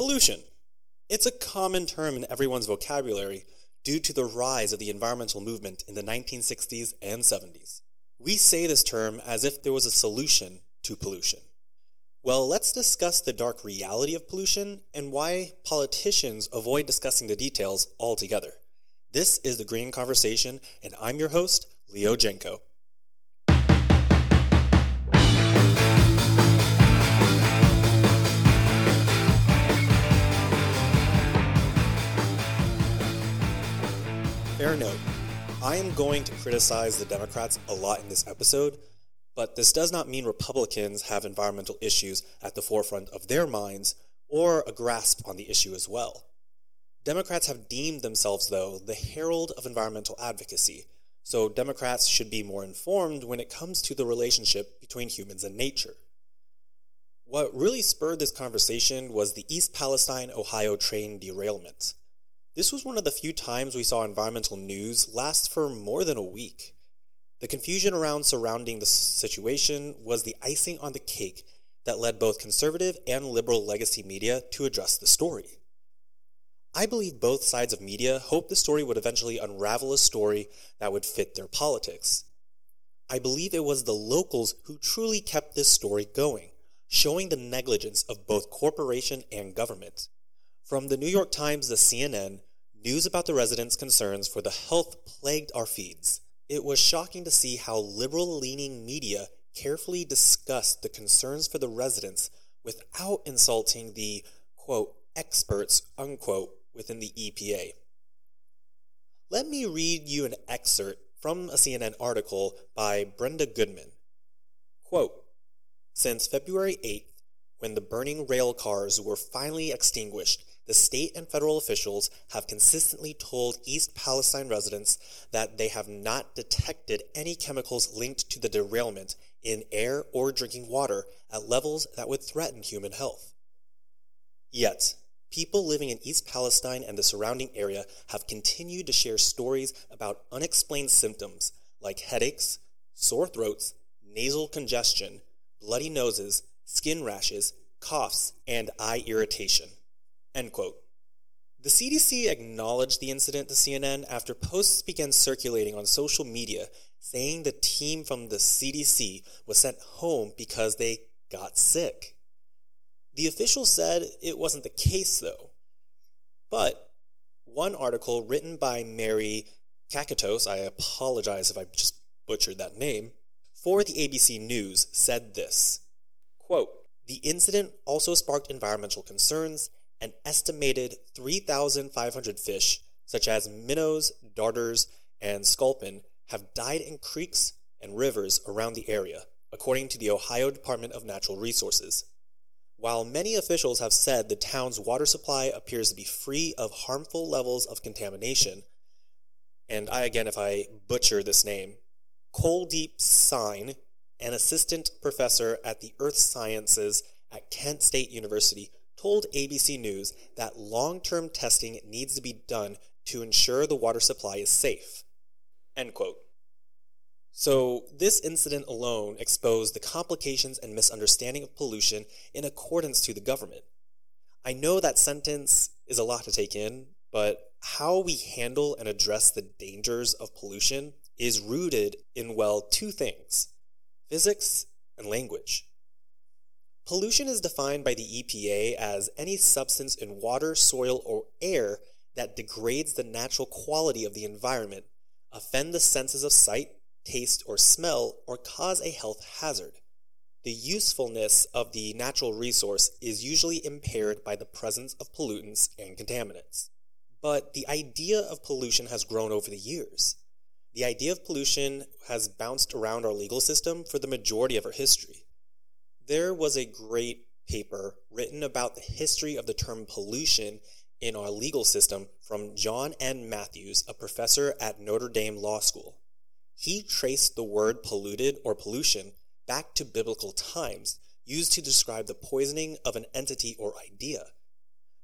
Pollution. It's a common term in everyone's vocabulary due to the rise of the environmental movement in the 1960s and 70s. We say this term as if there was a solution to pollution. Well, let's discuss the dark reality of pollution and why politicians avoid discussing the details altogether. This is the Green Conversation, and I'm your host, Leo Jenko. Fair note. I am going to criticize the Democrats a lot in this episode, but this does not mean Republicans have environmental issues at the forefront of their minds or a grasp on the issue as well. Democrats have deemed themselves, though, the herald of environmental advocacy, so Democrats should be more informed when it comes to the relationship between humans and nature. What really spurred this conversation was the East Palestine, Ohio train derailment. This was one of the few times we saw environmental news last for more than a week. The confusion around surrounding the situation was the icing on the cake that led both conservative and liberal legacy media to address the story. I believe both sides of media hoped the story would eventually unravel a story that would fit their politics. I believe it was the locals who truly kept this story going, showing the negligence of both corporation and government. From the New York Times to CNN, news about the residents' concerns for the health plagued our feeds. It was shocking to see how liberal leaning media carefully discussed the concerns for the residents without insulting the, quote, experts, unquote, within the EPA. Let me read you an excerpt from a CNN article by Brenda Goodman. Quote, Since February 8th, when the burning rail cars were finally extinguished, the state and federal officials have consistently told East Palestine residents that they have not detected any chemicals linked to the derailment in air or drinking water at levels that would threaten human health. Yet, people living in East Palestine and the surrounding area have continued to share stories about unexplained symptoms like headaches, sore throats, nasal congestion, bloody noses, skin rashes, coughs, and eye irritation. End quote. The CDC acknowledged the incident to CNN after posts began circulating on social media saying the team from the CDC was sent home because they got sick. The official said it wasn't the case, though. But one article written by Mary Kekatos, I apologize if I just butchered that name, for the ABC News said this quote, The incident also sparked environmental concerns an estimated 3,500 fish, such as minnows, darters, and sculpin, have died in creeks and rivers around the area, according to the Ohio Department of Natural Resources. While many officials have said the town's water supply appears to be free of harmful levels of contamination, and I again, if I butcher this name, Coldeep Sine, an assistant professor at the Earth Sciences at Kent State University, told ABC News that long term testing needs to be done to ensure the water supply is safe. End quote. So, this incident alone exposed the complications and misunderstanding of pollution in accordance to the government. I know that sentence is a lot to take in, but how we handle and address the dangers of pollution is rooted in, well, two things physics and language. Pollution is defined by the EPA as any substance in water, soil, or air that degrades the natural quality of the environment, offend the senses of sight, taste, or smell, or cause a health hazard. The usefulness of the natural resource is usually impaired by the presence of pollutants and contaminants. But the idea of pollution has grown over the years. The idea of pollution has bounced around our legal system for the majority of our history. There was a great paper written about the history of the term pollution in our legal system from John N. Matthews, a professor at Notre Dame Law School. He traced the word polluted or pollution back to biblical times, used to describe the poisoning of an entity or idea.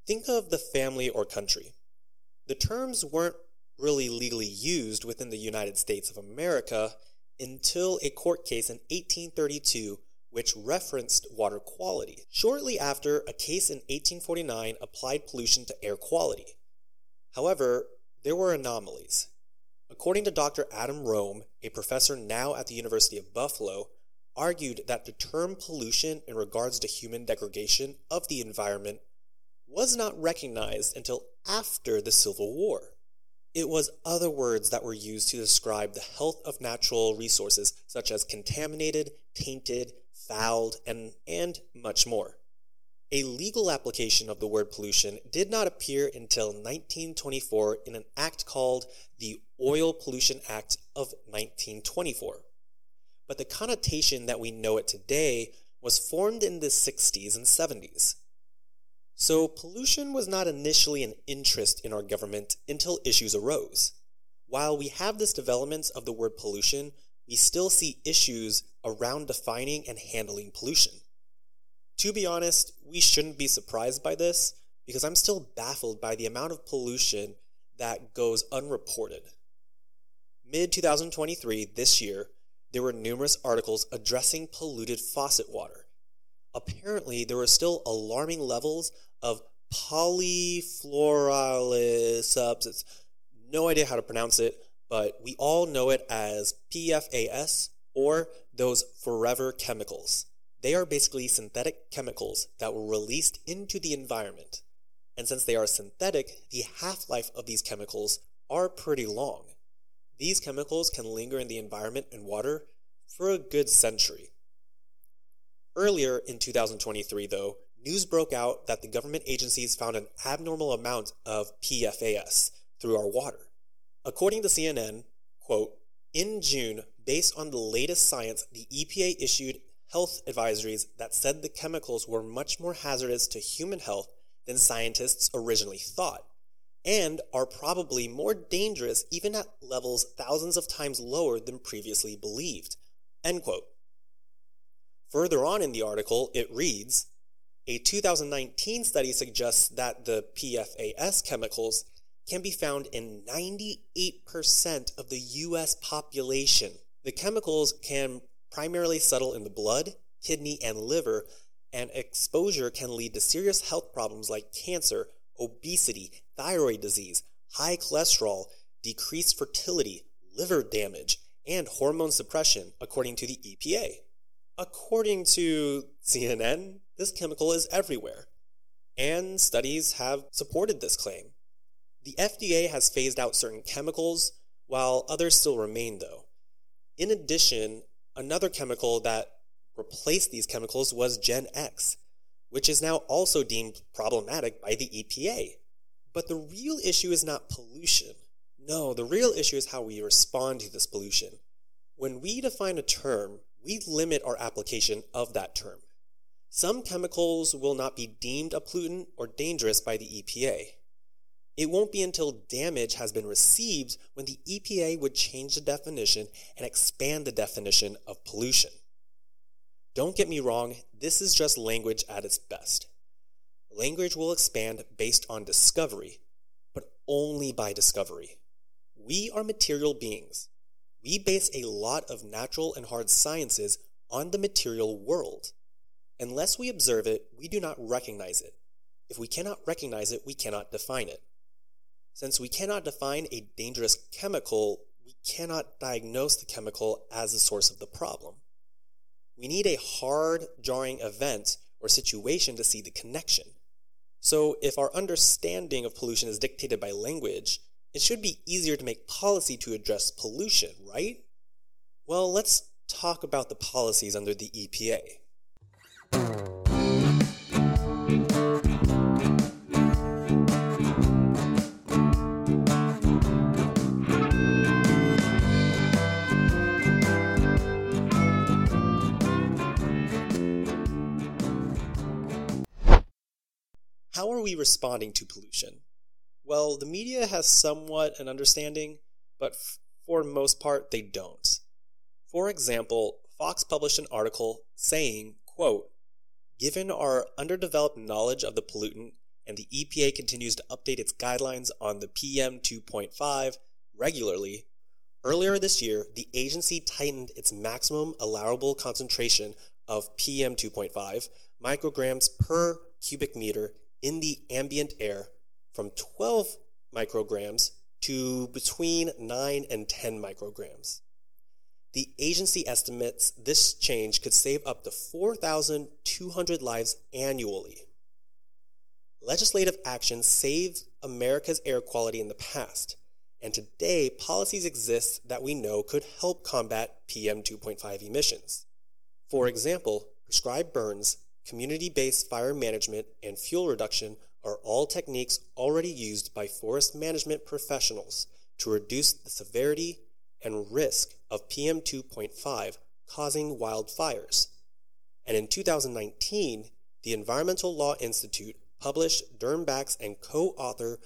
Think of the family or country. The terms weren't really legally used within the United States of America until a court case in 1832 which referenced water quality. Shortly after, a case in 1849 applied pollution to air quality. However, there were anomalies. According to Dr. Adam Rome, a professor now at the University of Buffalo, argued that the term pollution in regards to human degradation of the environment was not recognized until after the Civil War. It was other words that were used to describe the health of natural resources, such as contaminated, tainted, fouled, and, and much more. A legal application of the word pollution did not appear until 1924 in an act called the Oil Pollution Act of 1924. But the connotation that we know it today was formed in the 60s and 70s. So pollution was not initially an interest in our government until issues arose. While we have this development of the word pollution, we still see issues around defining and handling pollution. To be honest, we shouldn't be surprised by this because I'm still baffled by the amount of pollution that goes unreported. Mid 2023, this year, there were numerous articles addressing polluted faucet water. Apparently, there were still alarming levels of polyfluoroalkyl substance. No idea how to pronounce it, but we all know it as PFAS or those forever chemicals. They are basically synthetic chemicals that were released into the environment. And since they are synthetic, the half life of these chemicals are pretty long. These chemicals can linger in the environment and water for a good century. Earlier in 2023, though, news broke out that the government agencies found an abnormal amount of PFAS through our water. According to CNN, quote, in June, based on the latest science, the EPA issued health advisories that said the chemicals were much more hazardous to human health than scientists originally thought, and are probably more dangerous even at levels thousands of times lower than previously believed. End quote. Further on in the article, it reads A 2019 study suggests that the PFAS chemicals can be found in 98% of the US population. The chemicals can primarily settle in the blood, kidney, and liver, and exposure can lead to serious health problems like cancer, obesity, thyroid disease, high cholesterol, decreased fertility, liver damage, and hormone suppression, according to the EPA. According to CNN, this chemical is everywhere, and studies have supported this claim. The FDA has phased out certain chemicals, while others still remain, though. In addition, another chemical that replaced these chemicals was Gen X, which is now also deemed problematic by the EPA. But the real issue is not pollution. No, the real issue is how we respond to this pollution. When we define a term, we limit our application of that term. Some chemicals will not be deemed a pollutant or dangerous by the EPA. It won't be until damage has been received when the EPA would change the definition and expand the definition of pollution. Don't get me wrong, this is just language at its best. Language will expand based on discovery, but only by discovery. We are material beings. We base a lot of natural and hard sciences on the material world. Unless we observe it, we do not recognize it. If we cannot recognize it, we cannot define it. Since we cannot define a dangerous chemical, we cannot diagnose the chemical as the source of the problem. We need a hard, jarring event or situation to see the connection. So, if our understanding of pollution is dictated by language, it should be easier to make policy to address pollution, right? Well, let's talk about the policies under the EPA. How are we responding to pollution? Well, the media has somewhat an understanding, but f- for most part, they don't. For example, Fox published an article saying, quote, Given our underdeveloped knowledge of the pollutant and the EPA continues to update its guidelines on the PM 2.5 regularly, earlier this year, the agency tightened its maximum allowable concentration of PM 2.5 micrograms per cubic meter in the ambient air from 12 micrograms to between 9 and 10 micrograms. The agency estimates this change could save up to 4,200 lives annually. Legislative action saved America's air quality in the past, and today policies exist that we know could help combat PM 2.5 emissions. For example, prescribed burns, community based fire management, and fuel reduction are all techniques already used by forest management professionals to reduce the severity and risk of PM 2.5 causing wildfires. And in 2019, the Environmental Law Institute published Dernbach's and co author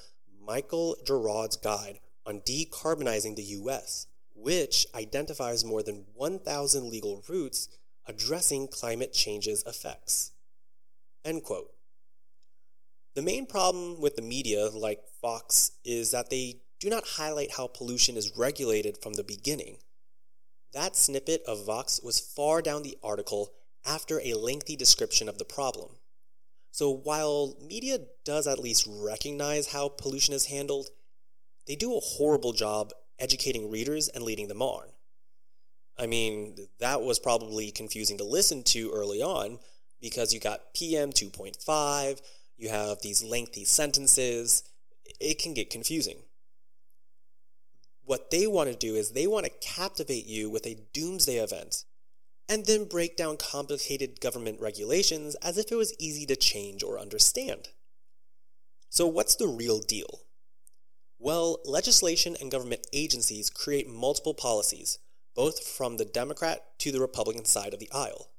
Michael Gerrard's guide on decarbonizing the U.S., which identifies more than 1,000 legal routes addressing climate change's effects. End quote. The main problem with the media, like Fox, is that they do not highlight how pollution is regulated from the beginning. That snippet of Vox was far down the article after a lengthy description of the problem. So while media does at least recognize how pollution is handled, they do a horrible job educating readers and leading them on. I mean, that was probably confusing to listen to early on because you got PM 2.5, you have these lengthy sentences. It can get confusing. What they want to do is they want to captivate you with a doomsday event and then break down complicated government regulations as if it was easy to change or understand. So, what's the real deal? Well, legislation and government agencies create multiple policies, both from the Democrat to the Republican side of the aisle.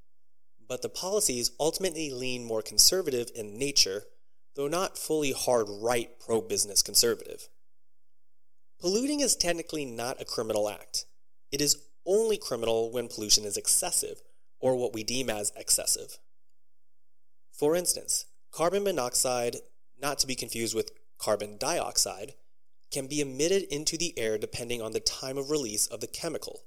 But the policies ultimately lean more conservative in nature, though not fully hard right pro business conservative. Polluting is technically not a criminal act. It is only criminal when pollution is excessive, or what we deem as excessive. For instance, carbon monoxide, not to be confused with carbon dioxide, can be emitted into the air depending on the time of release of the chemical.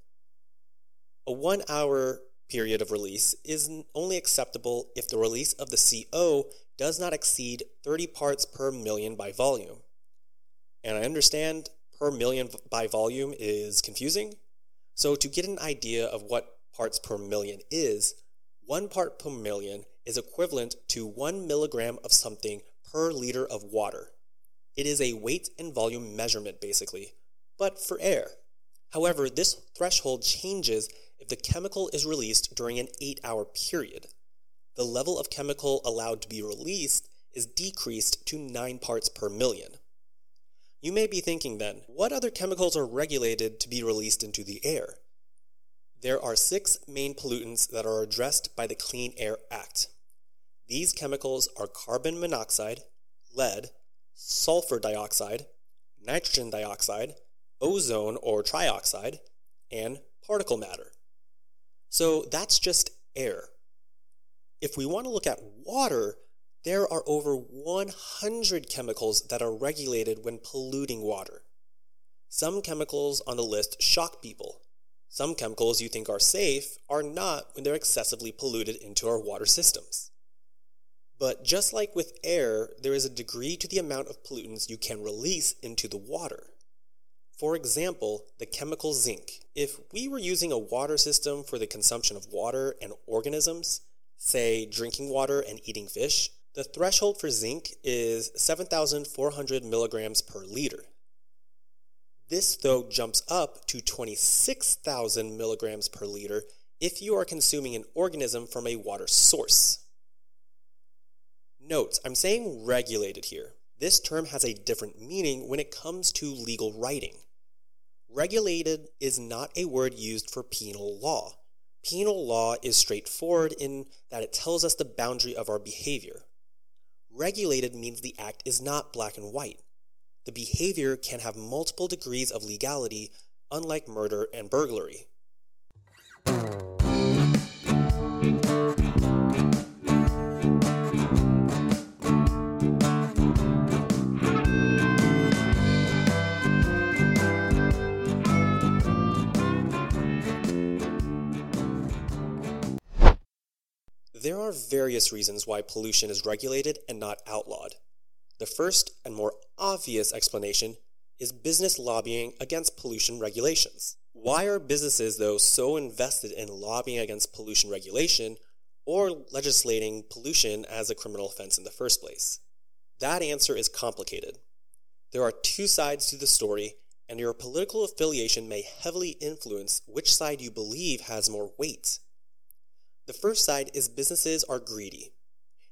A one hour period of release is only acceptable if the release of the CO does not exceed 30 parts per million by volume. And I understand per million by volume is confusing. So to get an idea of what parts per million is, one part per million is equivalent to one milligram of something per liter of water. It is a weight and volume measurement, basically, but for air. However, this threshold changes if the chemical is released during an 8 hour period. The level of chemical allowed to be released is decreased to 9 parts per million. You may be thinking then, what other chemicals are regulated to be released into the air? There are six main pollutants that are addressed by the Clean Air Act. These chemicals are carbon monoxide, lead, sulfur dioxide, nitrogen dioxide, ozone or trioxide, and particle matter. So that's just air. If we want to look at water, there are over 100 chemicals that are regulated when polluting water. Some chemicals on the list shock people. Some chemicals you think are safe are not when they're excessively polluted into our water systems. But just like with air, there is a degree to the amount of pollutants you can release into the water. For example, the chemical zinc. If we were using a water system for the consumption of water and organisms, say drinking water and eating fish, the threshold for zinc is 7,400 milligrams per liter. This, though, jumps up to 26,000 milligrams per liter if you are consuming an organism from a water source. Note, I'm saying regulated here. This term has a different meaning when it comes to legal writing. Regulated is not a word used for penal law. Penal law is straightforward in that it tells us the boundary of our behavior. Regulated means the act is not black and white. The behavior can have multiple degrees of legality, unlike murder and burglary. Are various reasons why pollution is regulated and not outlawed. The first and more obvious explanation is business lobbying against pollution regulations. Why are businesses, though, so invested in lobbying against pollution regulation or legislating pollution as a criminal offense in the first place? That answer is complicated. There are two sides to the story, and your political affiliation may heavily influence which side you believe has more weight. The first side is businesses are greedy.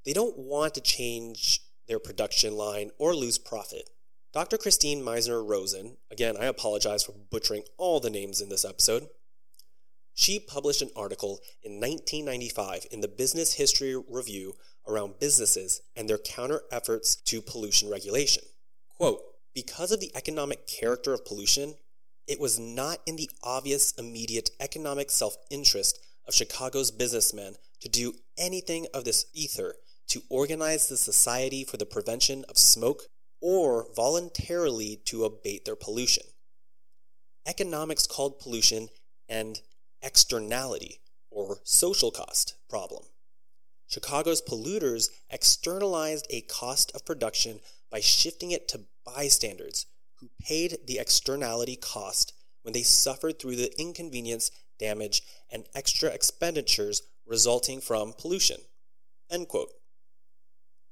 They don't want to change their production line or lose profit. Dr. Christine Meisner Rosen, again, I apologize for butchering all the names in this episode. She published an article in 1995 in the Business History Review around businesses and their counter efforts to pollution regulation. Quote, because of the economic character of pollution, it was not in the obvious immediate economic self interest of Chicago's businessmen to do anything of this ether to organize the Society for the Prevention of Smoke or voluntarily to abate their pollution. Economics called pollution an externality or social cost problem. Chicago's polluters externalized a cost of production by shifting it to bystanders who paid the externality cost when they suffered through the inconvenience, damage, and extra expenditures resulting from pollution. End quote.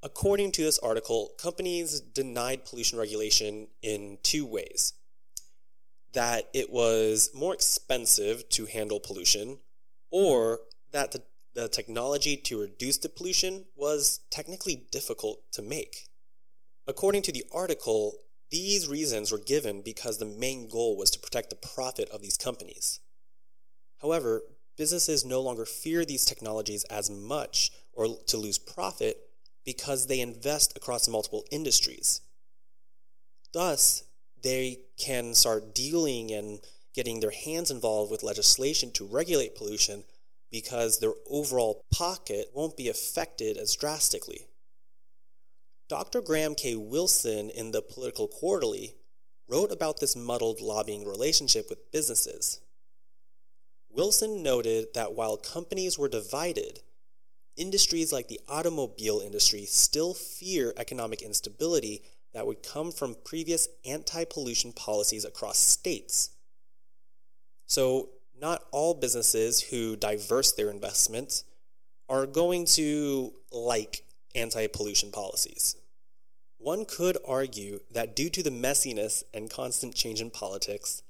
According to this article, companies denied pollution regulation in two ways that it was more expensive to handle pollution, or that the, the technology to reduce the pollution was technically difficult to make. According to the article, these reasons were given because the main goal was to protect the profit of these companies. However, businesses no longer fear these technologies as much or to lose profit because they invest across multiple industries. Thus, they can start dealing and getting their hands involved with legislation to regulate pollution because their overall pocket won't be affected as drastically. Dr. Graham K. Wilson in the Political Quarterly wrote about this muddled lobbying relationship with businesses. Wilson noted that while companies were divided, industries like the automobile industry still fear economic instability that would come from previous anti pollution policies across states. So, not all businesses who diverse their investments are going to like anti pollution policies. One could argue that due to the messiness and constant change in politics,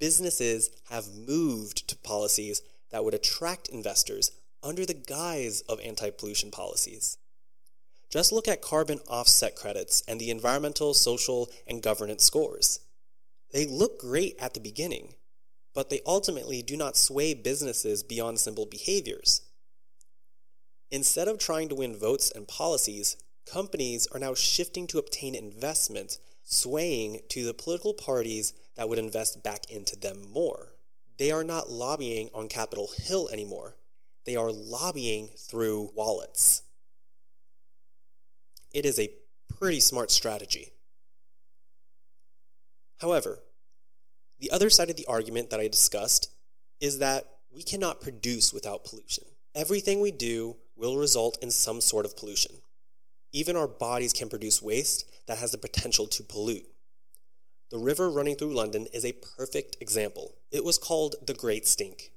businesses have moved to policies that would attract investors under the guise of anti pollution policies. Just look at carbon offset credits and the environmental, social, and governance scores. They look great at the beginning, but they ultimately do not sway businesses beyond simple behaviors. Instead of trying to win votes and policies, companies are now shifting to obtain investment, swaying to the political parties that would invest back into them more. They are not lobbying on Capitol Hill anymore. They are lobbying through wallets. It is a pretty smart strategy. However, the other side of the argument that I discussed is that we cannot produce without pollution. Everything we do will result in some sort of pollution. Even our bodies can produce waste that has the potential to pollute. The river running through London is a perfect example. It was called the Great Stink,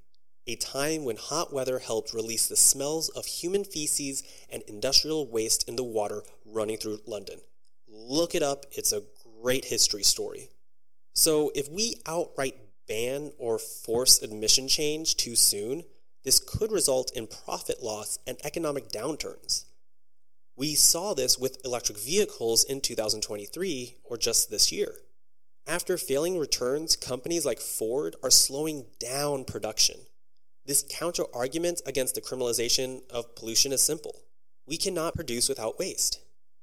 a time when hot weather helped release the smells of human feces and industrial waste in the water running through London. Look it up, it's a great history story. So, if we outright ban or force admission change too soon, this could result in profit loss and economic downturns. We saw this with electric vehicles in 2023 or just this year. After failing returns, companies like Ford are slowing down production. This counter argument against the criminalization of pollution is simple. We cannot produce without waste.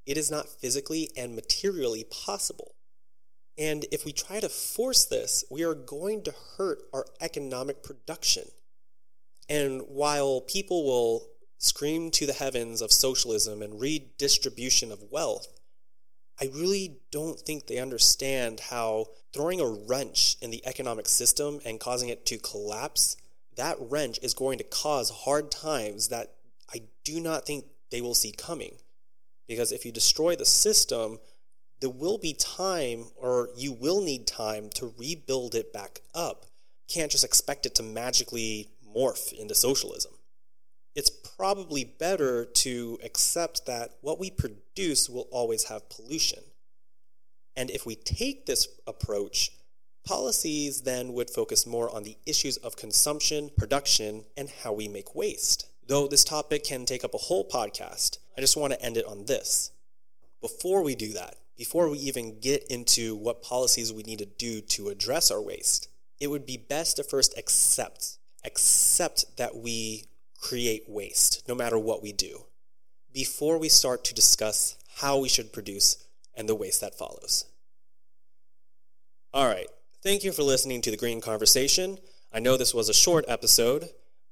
It is not physically and materially possible. And if we try to force this, we are going to hurt our economic production. And while people will scream to the heavens of socialism and redistribution of wealth, I really don't think they understand how throwing a wrench in the economic system and causing it to collapse, that wrench is going to cause hard times that I do not think they will see coming. Because if you destroy the system, there will be time, or you will need time to rebuild it back up. Can't just expect it to magically morph into socialism. It's probably better to accept that what we produce will always have pollution. And if we take this approach, policies then would focus more on the issues of consumption, production, and how we make waste. Though this topic can take up a whole podcast, I just want to end it on this. Before we do that, before we even get into what policies we need to do to address our waste, it would be best to first accept accept that we create waste no matter what we do before we start to discuss how we should produce and the waste that follows. All right. Thank you for listening to the Green Conversation. I know this was a short episode,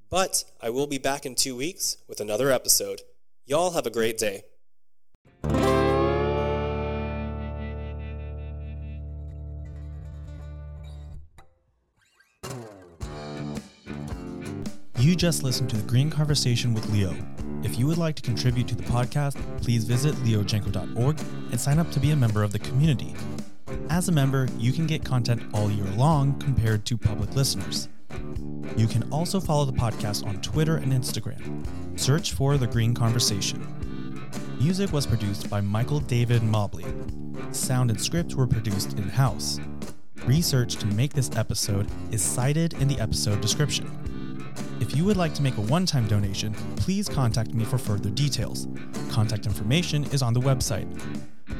but I will be back in two weeks with another episode. Y'all have a great day. Just listened to the Green Conversation with Leo. If you would like to contribute to the podcast, please visit leojenko.org and sign up to be a member of the community. As a member, you can get content all year long compared to public listeners. You can also follow the podcast on Twitter and Instagram. Search for The Green Conversation. Music was produced by Michael David Mobley. Sound and script were produced in house. Research to make this episode is cited in the episode description. If you would like to make a one time donation, please contact me for further details. Contact information is on the website.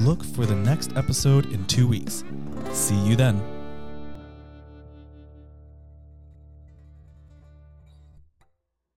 Look for the next episode in two weeks. See you then.